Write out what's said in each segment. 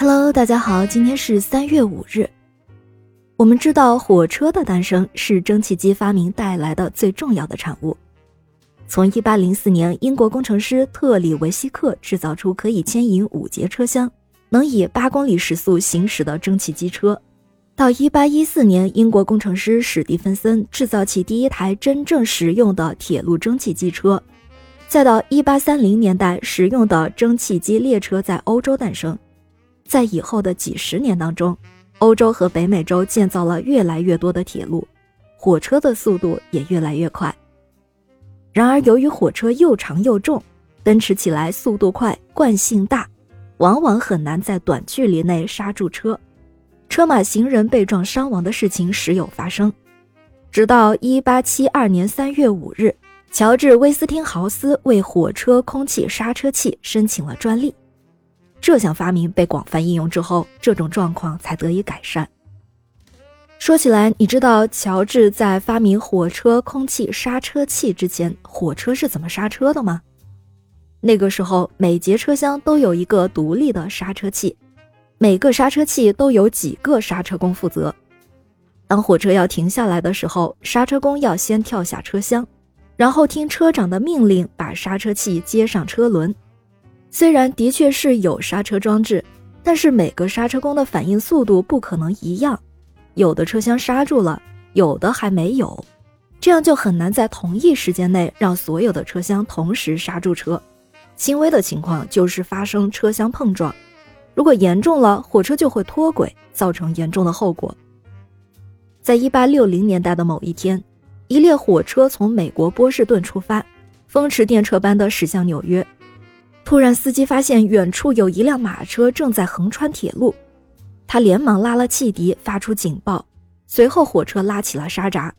Hello，大家好，今天是三月五日。我们知道，火车的诞生是蒸汽机发明带来的最重要的产物。从1804年，英国工程师特里维希克制造出可以牵引五节车厢、能以八公里时速行驶的蒸汽机车，到1814年，英国工程师史蒂芬森制造起第一台真正实用的铁路蒸汽机车，再到1830年代，实用的蒸汽机列车在欧洲诞生。在以后的几十年当中，欧洲和北美洲建造了越来越多的铁路，火车的速度也越来越快。然而，由于火车又长又重，奔驰起来速度快、惯性大，往往很难在短距离内刹住车，车马行人被撞伤亡的事情时有发生。直到1872年3月5日，乔治·威斯汀豪斯为火车空气刹车器申请了专利。这项发明被广泛应用之后，这种状况才得以改善。说起来，你知道乔治在发明火车空气刹车器之前，火车是怎么刹车的吗？那个时候，每节车厢都有一个独立的刹车器，每个刹车器都有几个刹车工负责。当火车要停下来的时候，刹车工要先跳下车厢，然后听车长的命令，把刹车器接上车轮。虽然的确是有刹车装置，但是每个刹车工的反应速度不可能一样，有的车厢刹住了，有的还没有，这样就很难在同一时间内让所有的车厢同时刹住车。轻微的情况就是发生车厢碰撞，如果严重了，火车就会脱轨，造成严重的后果。在一八六零年代的某一天，一列火车从美国波士顿出发，风驰电掣般的驶向纽约。突然，司机发现远处有一辆马车正在横穿铁路，他连忙拉了汽笛，发出警报。随后，火车拉起了沙闸，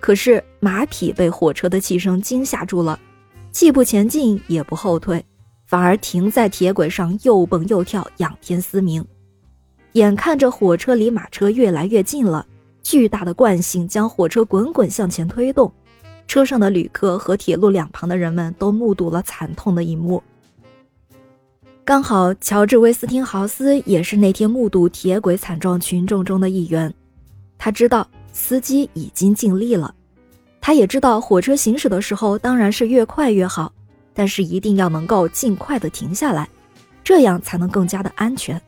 可是马匹被火车的气声惊吓住了，既不前进也不后退，反而停在铁轨上又蹦又跳，仰天嘶鸣。眼看着火车离马车越来越近了，巨大的惯性将火车滚滚向前推动，车上的旅客和铁路两旁的人们都目睹了惨痛的一幕。刚好，乔治·威斯汀豪斯也是那天目睹铁轨惨状群众中的一员。他知道司机已经尽力了，他也知道火车行驶的时候当然是越快越好，但是一定要能够尽快的停下来，这样才能更加的安全。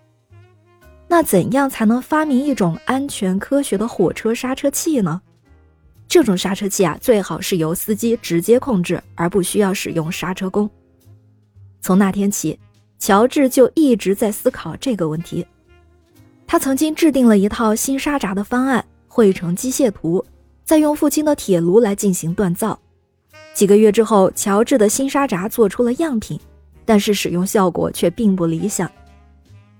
那怎样才能发明一种安全科学的火车刹车器呢？这种刹车器啊，最好是由司机直接控制，而不需要使用刹车工。从那天起。乔治就一直在思考这个问题。他曾经制定了一套新沙闸的方案，绘成机械图，再用父亲的铁炉来进行锻造。几个月之后，乔治的新沙闸做出了样品，但是使用效果却并不理想。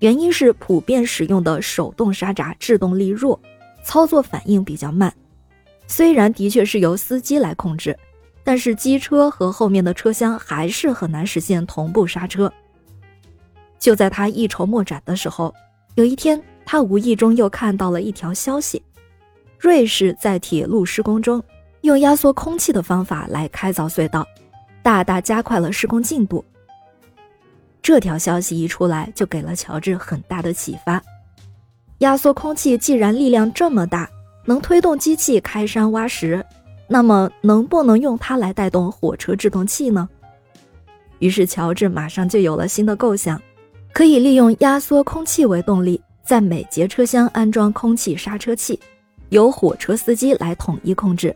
原因是普遍使用的手动沙闸制动力弱，操作反应比较慢。虽然的确是由司机来控制，但是机车和后面的车厢还是很难实现同步刹车。就在他一筹莫展的时候，有一天，他无意中又看到了一条消息：瑞士在铁路施工中用压缩空气的方法来开凿隧道，大大加快了施工进度。这条消息一出来，就给了乔治很大的启发。压缩空气既然力量这么大，能推动机器开山挖石，那么能不能用它来带动火车制动器呢？于是，乔治马上就有了新的构想。可以利用压缩空气为动力，在每节车厢安装空气刹车器，由火车司机来统一控制。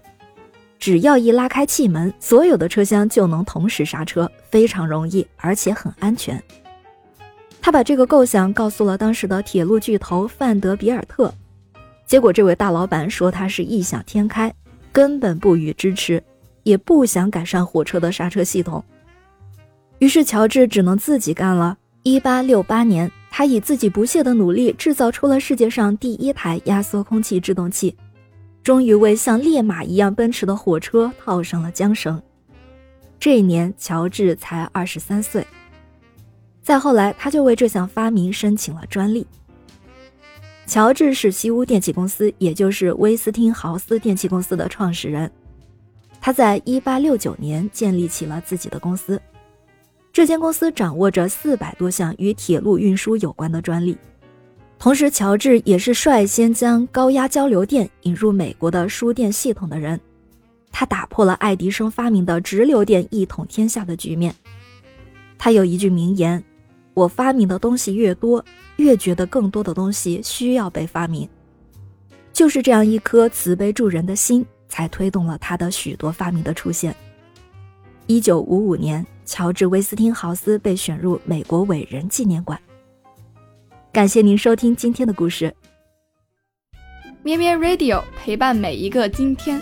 只要一拉开气门，所有的车厢就能同时刹车，非常容易，而且很安全。他把这个构想告诉了当时的铁路巨头范德比尔特，结果这位大老板说他是异想天开，根本不予支持，也不想改善火车的刹车系统。于是乔治只能自己干了。一八六八年，他以自己不懈的努力制造出了世界上第一台压缩空气制动器，终于为像烈马一样奔驰的火车套上了缰绳。这一年，乔治才二十三岁。再后来，他就为这项发明申请了专利。乔治是西屋电气公司，也就是威斯汀豪斯电气公司的创始人。他在一八六九年建立起了自己的公司。这间公司掌握着四百多项与铁路运输有关的专利。同时，乔治也是率先将高压交流电引入美国的输电系统的人。他打破了爱迪生发明的直流电一统天下的局面。他有一句名言：“我发明的东西越多，越觉得更多的东西需要被发明。”就是这样一颗慈悲助人的心，才推动了他的许多发明的出现。一九五五年，乔治·威斯汀豪斯被选入美国伟人纪念馆。感谢您收听今天的故事。咩咩 Radio 陪伴每一个今天。